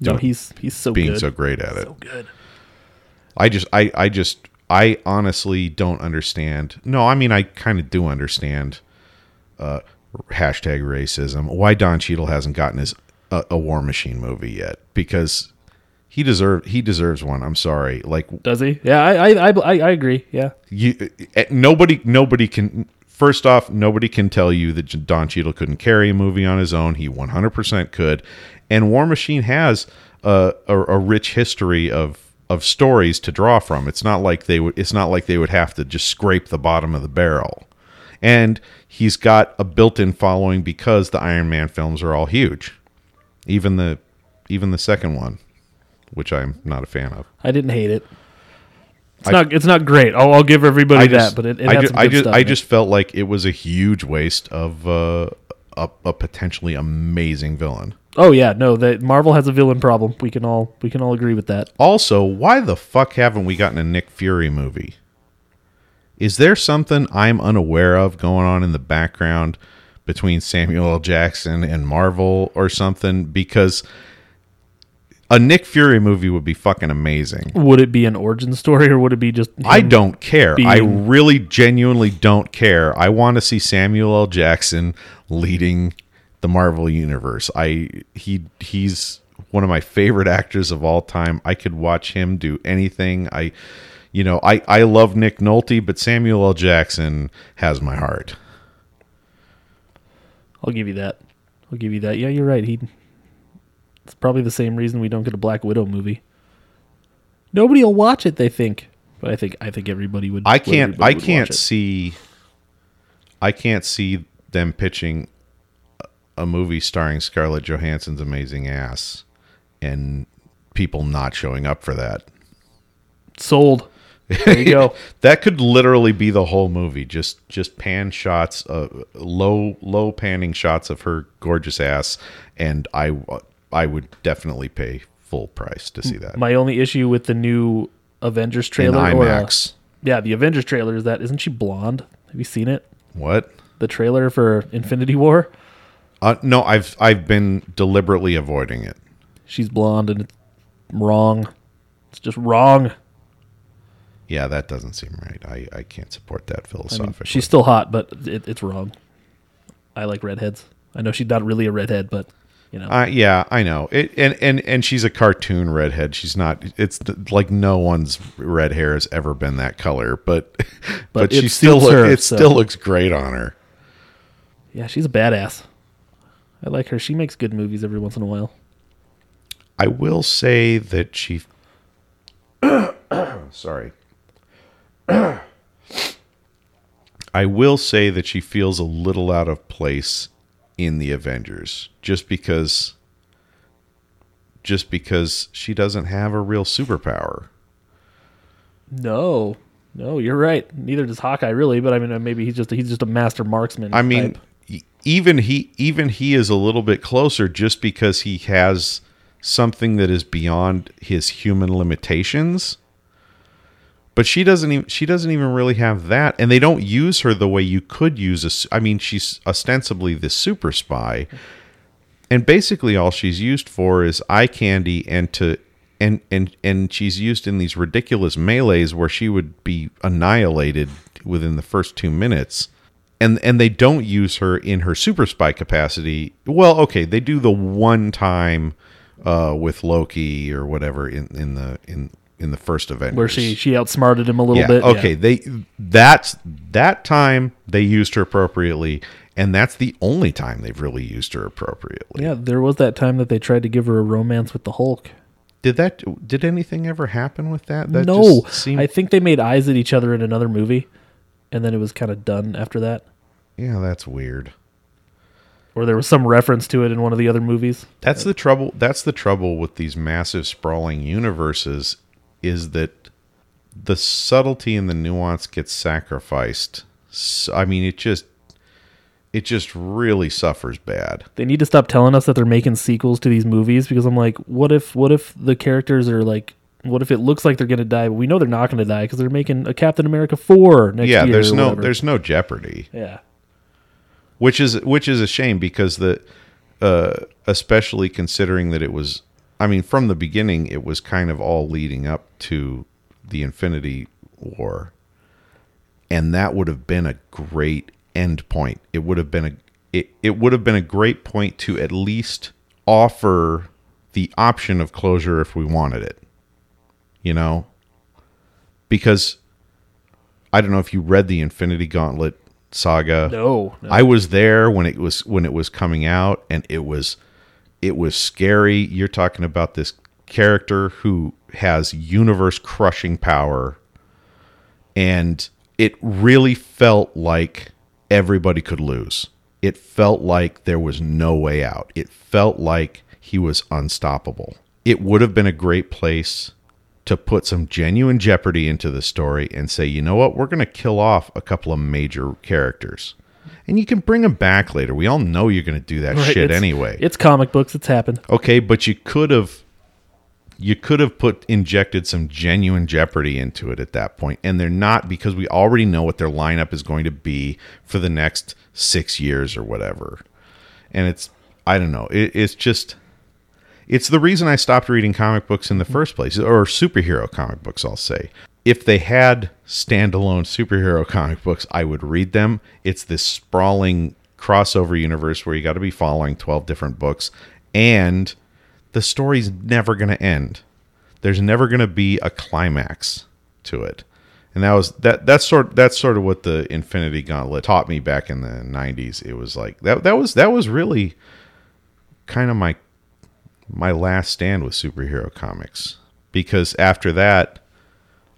No, he's he's so
being
good.
so great at it.
so good.
I just, I, I just, I honestly don't understand. No, I mean, I kind of do understand. Uh, hashtag racism. Why Don Cheadle hasn't gotten his a, a War Machine movie yet? Because he deserve he deserves one. I'm sorry. Like
Does he? Yeah, I I, I, I I agree. Yeah.
you, eh, nobody, nobody can. First off, nobody can tell you that Don Cheadle couldn't carry a movie on his own. He 100% could, and War Machine has a, a, a rich history of of stories to draw from. It's not like they would. It's not like they would have to just scrape the bottom of the barrel. And he's got a built-in following because the Iron Man films are all huge, even the even the second one, which I'm not a fan of.
I didn't hate it. It's
I-
not. It's not great. I'll, I'll give everybody
just,
that, but it, it
I,
had
ju-
some
I just,
stuff.
I just felt like it was a huge waste of uh, a, a potentially amazing villain.
Oh yeah, no. That Marvel has a villain problem. We can all we can all agree with that.
Also, why the fuck haven't we gotten a Nick Fury movie? Is there something I'm unaware of going on in the background between Samuel L. Jackson and Marvel or something? Because a Nick Fury movie would be fucking amazing.
Would it be an origin story or would it be just?
I don't care. I really genuinely don't care. I want to see Samuel L. Jackson leading the Marvel universe. I he he's one of my favorite actors of all time. I could watch him do anything. I you know, I I love Nick Nolte, but Samuel L. Jackson has my heart.
I'll give you that. I'll give you that. Yeah, you're right. He. It's probably the same reason we don't get a Black Widow movie. Nobody will watch it. They think, but I think I think everybody would.
I can't I can't see I can't see them pitching a- movie starring Scarlett Johansson's amazing ass and people not showing up for that.
Sold. There you go.
That could literally be the whole movie. Just just pan shots, uh, low low panning shots of her gorgeous ass, and I I would definitely pay full price to see that
My only issue with the new Avengers
in
trailer, or uh, yeah, the Avengers trailer is that isn't she blonde? Have you seen it?
What?
The trailer for Infinity War.
Uh, no, I've I've been deliberately avoiding it.
She's blonde and it's wrong. It's just wrong.
Yeah, that doesn't seem right. I, I can't support that
I mean,
philosophically.
she's still hot, but it, it's wrong. I like redheads. I know she's not really a redhead, but you know,
uh, yeah, I know. It, and, and and she's a cartoon redhead. She's not. It's like no one's red hair has ever been that color. But but,
But
she still look,
her,
it
so-
still looks great on her.
yeah, she's a badass. I like her. She makes good movies every once in a while.
I will say that she. sorry. I will say that she feels a little out of place in the Avengers, just because. Just because she doesn't have a real superpower.
No, No, you're right. Neither does Hawkeye really, but I mean, uh, maybe he's just he's just a master marksman.
I mean,
type.
even he even he is a little bit closer just because he has something that is beyond his human limitations. But she doesn't even she doesn't even really have that, and they don't use her the way you could use a I mean, she's ostensibly the super spy, and basically all she's used for is eye candy and to. And, and and she's used in these ridiculous melees where she would be annihilated within the first two minutes and and they don't use her in her super spy capacity. Well, okay, they do the one time uh, with Loki or whatever in, in the in in the first Avengers,
where she she outsmarted him a little
yeah,
bit.
okay, they that's that time they used her appropriately, and that's the only time they've really used her appropriately.
Yeah, there was that time that they tried to give her a romance with the Hulk.
Did that? Did anything ever happen with that? That
no,
just seemed,
I think they made eyes at each other in another movie, and then it was kind of done after that.
yeah, that's weird.
Or there was some reference to it in one of the other movies.
That's the trouble. That's the trouble with these massive sprawling universes is that the subtlety and the nuance gets sacrificed. So, I mean, it just it just really suffers bad.
They need to stop telling us that they're making sequels to these movies because I'm like, what if what if the characters are like what if it looks like they're gonna die, but we know they're not gonna die because they're making a Captain America four next
yeah,
year.
Yeah,
there's
no
whatever.
there's no jeopardy,
yeah.
which is which is a shame because the uh, especially considering that it was I mean from the beginning it was kind of all leading up to the Infinity War. And that would have been a great end point. It would have been a it, it would have been a great point to at least offer the option of closure if we wanted it. You know? Because I don't know if you read the Infinity Gauntlet saga.
No, no.
I was there when it was when it was coming out and it was it was scary. You're talking about this character who has universe crushing power and it really felt like everybody could lose. It felt like there was no way out. It felt like he was unstoppable. It would have been a great place to put some genuine jeopardy into the story and say, you know what, we're going to kill off a couple of major characters. And you can bring them back later. We all know you're going to do that
Right,
shit
it's-
anyway.
It's comic books. It's happened.
Okay, but you could have you could have put injected some genuine jeopardy into it at that point. and they're not because we already know what their lineup is going to be for the next 6 years or whatever. And it's I don't know. It, it's just it's the reason I stopped reading comic books in the mm. first place or superhero comic books I'll say. If they had standalone superhero comic books, I would read them. It's this sprawling crossover universe where you got to be following 12 different books and the story's never going to end. There's never going to be a climax to it. And that was that that's sort that's sort of what the Infinity Gauntlet taught me back in the 90s. It was like that that was that was really kind of my my last stand with superhero comics because after that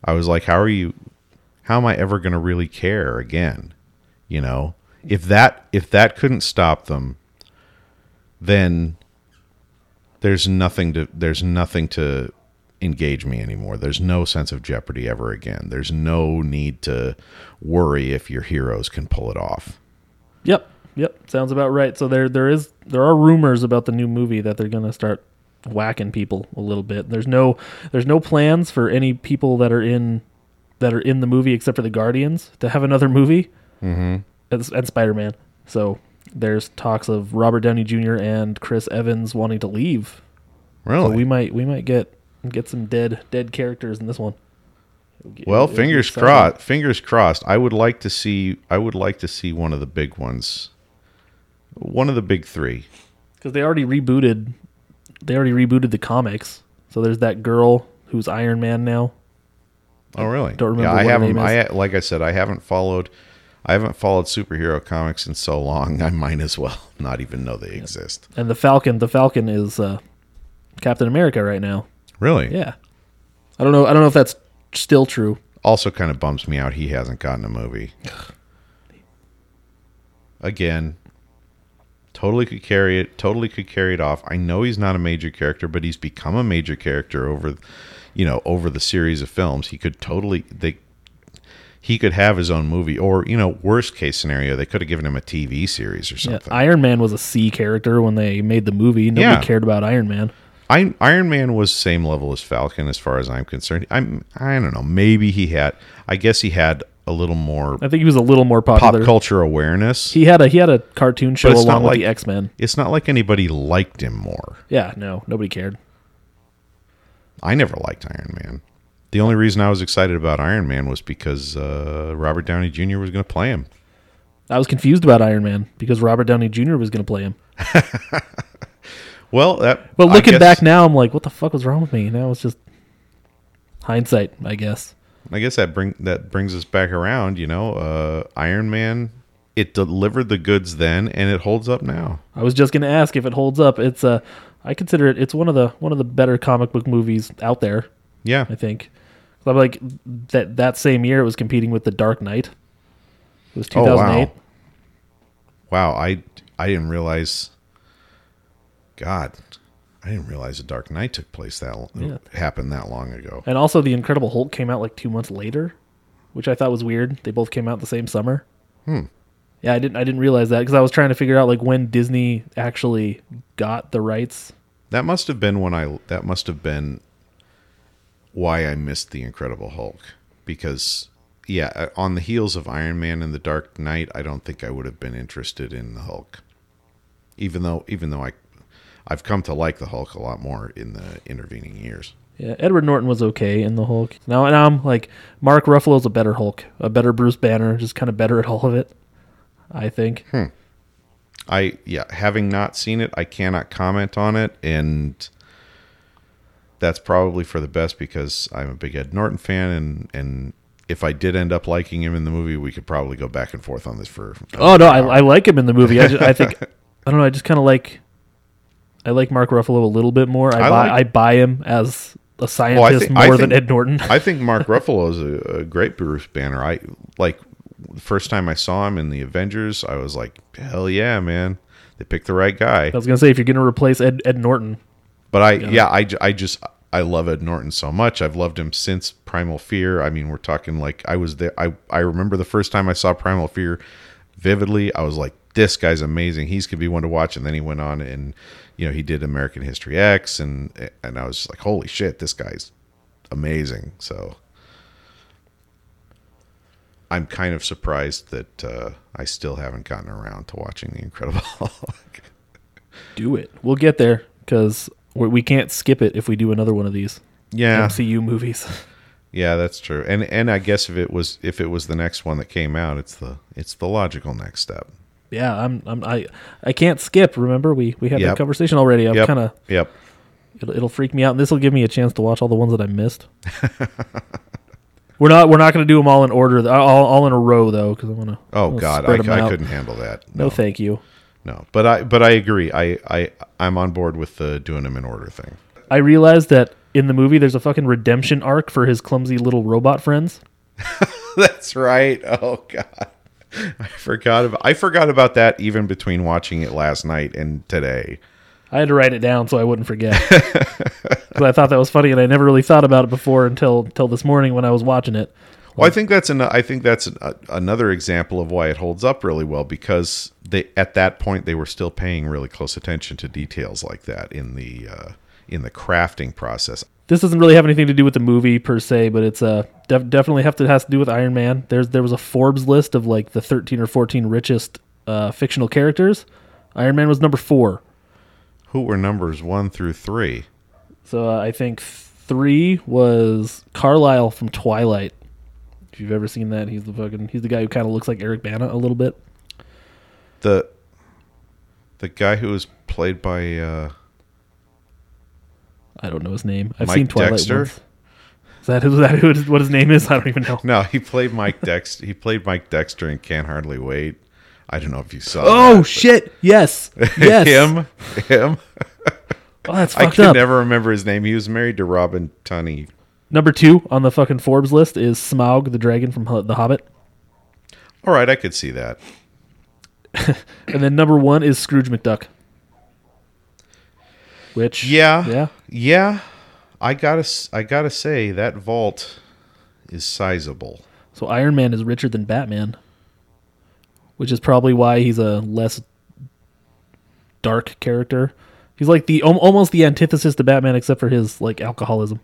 I was like how are you how am I ever going to really care again? You know, if that if that couldn't stop them then there's nothing to there's nothing to engage me anymore. There's no sense of jeopardy ever again. There's no need to worry if your heroes can pull it off.
Yep, yep, sounds about right. So there, there is, there are rumors about the new movie that they're gonna start whacking people a little bit. There's no, there's no plans for any people that are in, that are in the movie except for the Guardians to have another movie, mm-hmm. and, and Spider Man. So there's talks of Robert Downey Jr. and Chris Evans wanting to leave. So
Really?
we might, we might get get some dead, dead characters in this one. Get-
well, fingers crossed. Fingers crossed. I would like to see. I would like to see one of the big ones. One of the big three.
because they already rebooted they already rebooted the comics so there's that girl who's iron man now
Oh, really?
Don't remember
Yeah, I
what
haven't. I like I said, I haven't followed. I haven't followed superhero comics in so long. I might as well not even know they exist.
and the falcon the falcon is uh, captain america right now
Really?
yeah i don't know i don't know if that's still true
also kind of bums me out he hasn't gotten a movie. Again, totally could carry it, totally could carry it off. I know he's not a major character, but he's become a major character over you know, over the series of films. He could totally they he could have his own movie, or you know, worst case scenario, they could have given him a TV series or
Yeah,
something.
Iron Man was a C character when they made the movie. Nobody
Yeah.
cared about Iron Man.
I, Iron Man was same level as Falcon as far as I'm concerned. I'm I don't know. Maybe he had. I guess he had a little more
I think he was a little more
pop
popular.
culture awareness.
He had a he had a cartoon show
it's not
along with
like-
the X Men.
it's not like anybody liked him more.
Yeah, no, nobody cared.
I never liked Iron Man. The only reason I was excited about Iron Man was because uh, Robert Downey Jr. was going to play him.
I was confused about Iron Man because Robert Downey Jr. was going to play him.
Well, that.
But
I
looking
guess-
back now, I'm like, what the fuck was wrong with me? Now it's just hindsight, I guess.
I guess that bring that brings us back around. You know, uh, Iron Man. It delivered the goods then, and it holds up now.
I was just going to ask if it holds up. It's uh, I consider it. It's one of the one of the better comic book movies out there.
Yeah,
I think. I'm like that that same year it was competing with The Dark Knight. It was
Oh, wow.
2008.
Wow, I I didn't realize. God, I didn't realize the Dark Knight took place that
Yeah.
happened that long ago.
And also The Incredible Hulk came out like 2 months later, which I thought was weird. They both came out the same summer.
Hmm.
Yeah, I didn't I didn't realize that cuz I was trying to figure out like when Disney actually got the rights.
That must have been when I. That must have been why I missed the Incredible Hulk because yeah, uh, on the heels of Iron Man and the Dark Knight, I don't think I would have been interested in the Hulk. Even though, even though I, I've come to like the Hulk a lot more in the intervening years.
Yeah, Edward Norton was okay in the Hulk. Now, now I'm like Mark Ruffalo's a better Hulk, a better Bruce Banner, just kind of better at all of it. I think. Hmm.
I yeah, having not seen it, I cannot comment on it, and that's probably for the best because I'm a big Ed Norton fan, and and if I did end up liking him in the movie, we could probably go back and forth on this for.
Oh no, I, I like him in the movie. I, just, I think I don't know. I just kind of like I like Mark Ruffalo a little bit more. I,
I
buy
like-
I buy him as a scientist
think- I
more than Ed Norton.
I think Mark Ruffalo is a, a great Bruce Banner. I like the first time I saw him in the Avengers, I was like, hell yeah, man, they picked the right guy.
I was gonna say if you're gonna replace Ed Ed Norton,
But I, yeah, I I just, I love Ed Norton so much. I've loved him since Primal Fear. I mean, we're talking like I was there. I, I remember the first time I saw Primal Fear vividly. I was like, this guy's amazing. He's gonna be one to watch. And then he went on and, you know, he did American History X, and and I was like, holy shit, this guy's amazing. So. I'm kind of surprised that uh, I still haven't gotten around to watching The Incredible Hulk.
do it. We'll get there because we can't skip it if we do another one of these
yeah,
MCU movies.
Yeah, that's true. And and I guess if it was if it was the next one that came out, it's the it's the logical next step.
Yeah, I'm, I'm I I can't skip. Remember we we had
Yep.
that conversation already. I'm
Yep.
kind of
Yep.
it'll, it'll freak me out, and this will give me a chance to watch all the ones that I missed. we're not we're not going to do them all in order, all, all in a row though, because oh, I want to.
Oh God, I, I couldn't handle that.
No,
No,
thank you.
no. But I but I agree. I I I'm on board with the doing them in order thing.
I realized that in the movie there's a fucking redemption arc for his clumsy little robot friends.
That's right. Oh God, I forgot about I forgot about that even between watching it last night and today.
I had to write it down so I wouldn't forget. 'Cause I thought that was funny, and I never really thought about it before until until this morning when I was watching it.
Well, I think that's an I think that's an, a, another example of why it holds up really well because they at that point they were still paying really close attention to details like that in the uh, in the crafting process.
This doesn't really have anything to do with the movie per se, but it's uh, def- definitely have to has to do with Iron Man. There's there was a Forbes list of like the 13 or 14 richest uh, fictional characters. Iron Man was number four.
Who were numbers one through three?
So uh, I think three was Carlisle from Twilight. If you've ever seen that, he's the fucking he's the guy who kind of looks like Eric Bana a little bit.
The the guy who was played by uh,
I don't know his name. I've
Mike
seen Twilight
Dexter?
once. Is that, is that who, what his name is? I don't even know.
no, he played Mike Dexter. He played Mike Dexter and Can't Hardly Wait. I don't know if you saw.
Oh
that,
shit! Yes, yes.
him, him.
Oh, that's
I can
up.
never remember his name. He was married to Robin Tunney.
Number two on the fucking Forbes list is Smaug, the dragon from The Hobbit,
All right, I could see that.
and then number one is Scrooge McDuck. Which
Yeah,
yeah,
yeah. I gotta, I gotta say that vault is sizable.
So Iron Man is richer than Batman, which is probably why he's a less dark character. He's like the almost the antithesis to Batman, except for his like alcoholism.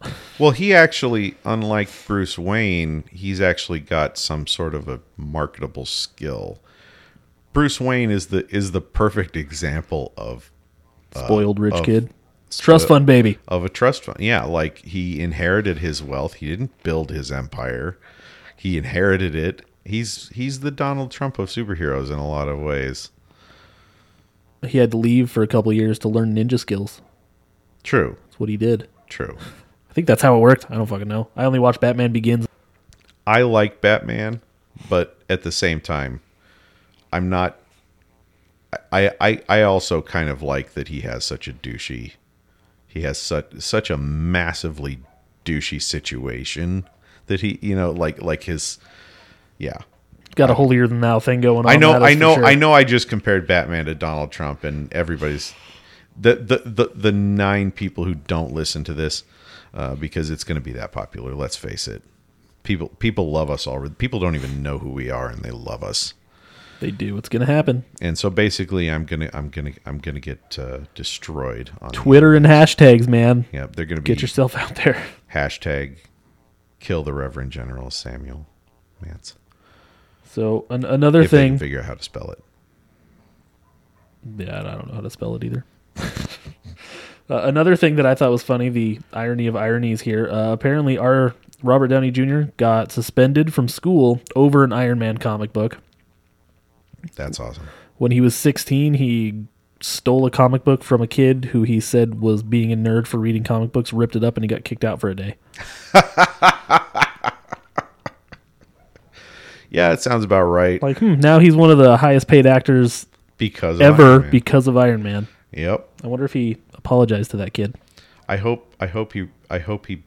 Well, he actually, unlike Bruce Wayne, he's actually got some sort of a marketable skill. Bruce Wayne is the is the perfect example of uh,
Spoiled rich
of
kid, trust fund baby.
of a trust fund. Yeah, like he inherited his wealth. He didn't build his empire. He inherited it. He's he's the Donald Trump of superheroes in a lot of ways.
He had to leave for a couple years to learn ninja skills.
True.
That's what he did.
True.
I think that's how it worked. I don't fucking know. I only watched Batman Begins.
I like Batman, but at the same time, I'm not. I I I also kind of like that he has such a douchey. He has such such a massively douchey situation that he you know like like his yeah.
Got a holier than thou thing going on.
I know I know
sure.
I know I just compared Batman to Donald Trump and everybody's the the the, the nine people who don't listen to this uh, because it's going to be that popular. Let's face it. People people love us already. People don't even know who we are and they love us.
They do. It's gonna happen.
And so basically, I'm gonna I'm gonna I'm gonna get uh, destroyed on
Twitter and hashtags, man.
Yeah, they're gonna be
Get yourself out there.
hashtag kill the Reverend General Samuel Mance.
So an- another
If they
thing.
can figure out how to spell it.
Yeah, I don't know how to spell it either. uh, another thing that I thought was funny, the irony of ironies here. Uh, apparently, our Robert Downey Jr. got suspended from school over an Iron Man comic book.
That's awesome.
When he was 16, he stole a comic book from a kid who he said was being a nerd for reading comic books, ripped it up, and he got kicked out for a day.
Yeah, it sounds about right.
Like, hmm, now he's one of the highest paid actors
Because of
ever because of Iron Man.
Yep.
I wonder if he apologized to that kid.
I hope I hope he I hope he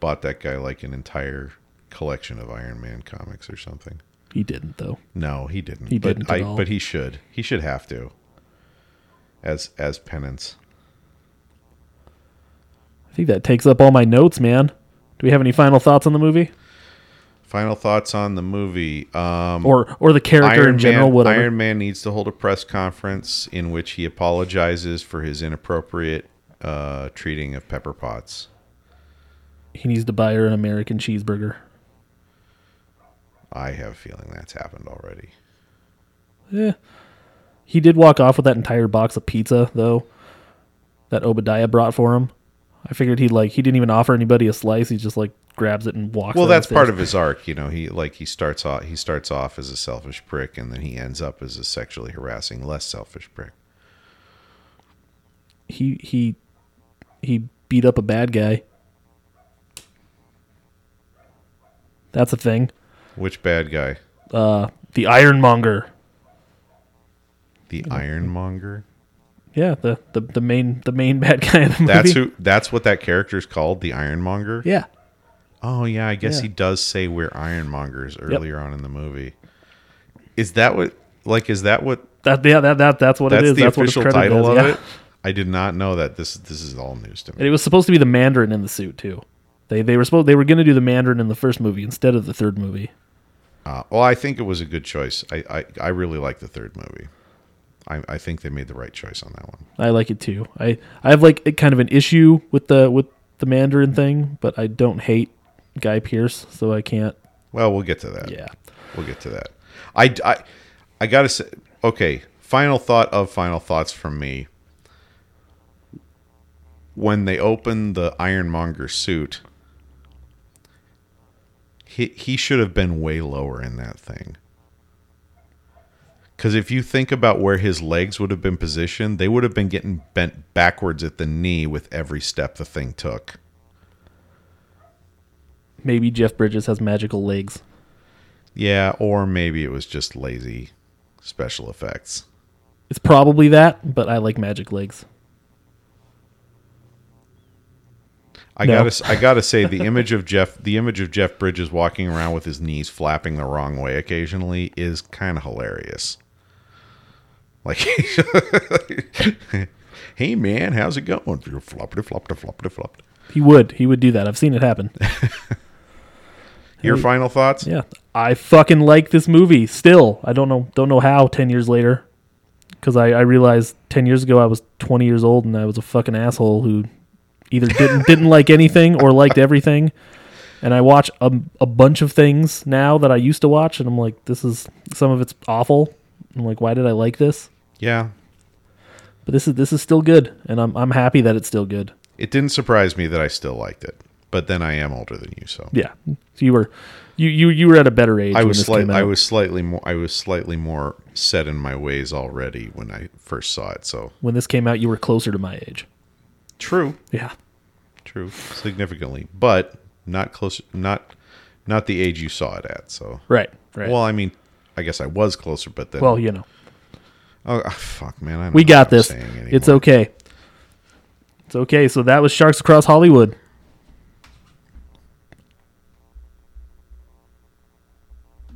bought that guy like an entire collection of Iron Man comics or something.
He didn't, though.
No, he didn't.
He
but
didn't
I
at all.
but he should. He should have to. As as penance.
I think that takes up all my notes, man. Do we have any final thoughts on the movie?
Final thoughts on the movie. Um
Or or the character
Iron
in general,
Man,
whatever.
Iron Man needs to hold a press conference in which he apologizes for his inappropriate uh, treating of Pepper Potts.
He needs to buy her an American cheeseburger.
I have a feeling that's happened already.
Yeah. He did walk off with that entire box of pizza, though, that Obadiah brought for him. I figured he'd like he didn't even offer anybody a slice. He just like grabs it and walks.
Well, that's part of his arc, you know. He like he starts off he starts off as a selfish prick, and then he ends up as a sexually harassing, less selfish prick.
he he he beat up a bad guy. That's a thing.
Which bad guy?
Uh, the Ironmonger.
The Ironmonger.
Yeah, the, the the main the main bad guy in the movie.
That's who. That's what that character is called, the Ironmonger.
Yeah,
Oh yeah, I guess
Yeah.
he does say we're Ironmongers earlier on in the movie. Is that what? Like, is that what?
that yeah that, that that's what it
That's
is.
the
that's
official title
as,
of
yeah.
it. I did not know that. This this is all news to
And
me.
it was supposed to be the Mandarin in the suit too. They they were supposed they were going to do the Mandarin in the first movie instead of the third movie.
Uh, well, I think it was a good choice. I I, I really like the third movie. I, I think they made the right choice on that one.
I like it too. I I have like kind of an issue with the with the Mandarin thing, but I don't hate Guy Pearce, so I can't.
Well, we'll get to that.
Yeah.
We'll get to that. I, I, I gotta say, okay. Final thought of final thoughts from me. When they opened the Ironmonger suit, he he should have been way lower in that thing. Because if you think about where his legs would have been positioned, they would have been getting bent backwards at the knee with every step the thing took.
Maybe Jeff Bridges has magical legs.
Yeah, or maybe it was just lazy special effects.
It's probably that, but I like magic legs.
I
No.
gotta, I gotta say, the image of Jeff, the image of Jeff Bridges walking around with his knees flapping the wrong way occasionally is kind of hilarious. Like, hey man, how's it going? Floppity floppity floppity floppity.
He would. He would do that. I've seen it happen.
Your final thoughts?
Yeah, I fucking like this movie still. I don't know don't know how 10 years later cuz I I realized 10 years ago I was 20 years old and I was a fucking asshole who either didn't didn't like anything or liked everything. And I watch a, a bunch of things now that I used to watch and I'm like this is some of it's awful. I'm like why did I like this?
Yeah.
But this is this is still good and I'm I'm happy that it's still good.
It didn't surprise me that I still liked it, but then I am older than you, so
Yeah. So you were you you you were at a better age
I was
this
slight,
came out.
I was slightly more I was slightly more set in my ways already when I first saw it. So
when this came out you were closer to my age.
True,
Yeah.
true, significantly, but not close, not not the age you saw it at. So
Right. Right.
well, I mean, I guess I was closer, but then
well, you know.
oh ah, fuck, man,
We got this. It's okay. It's okay. So that was Sharks Across Hollywood.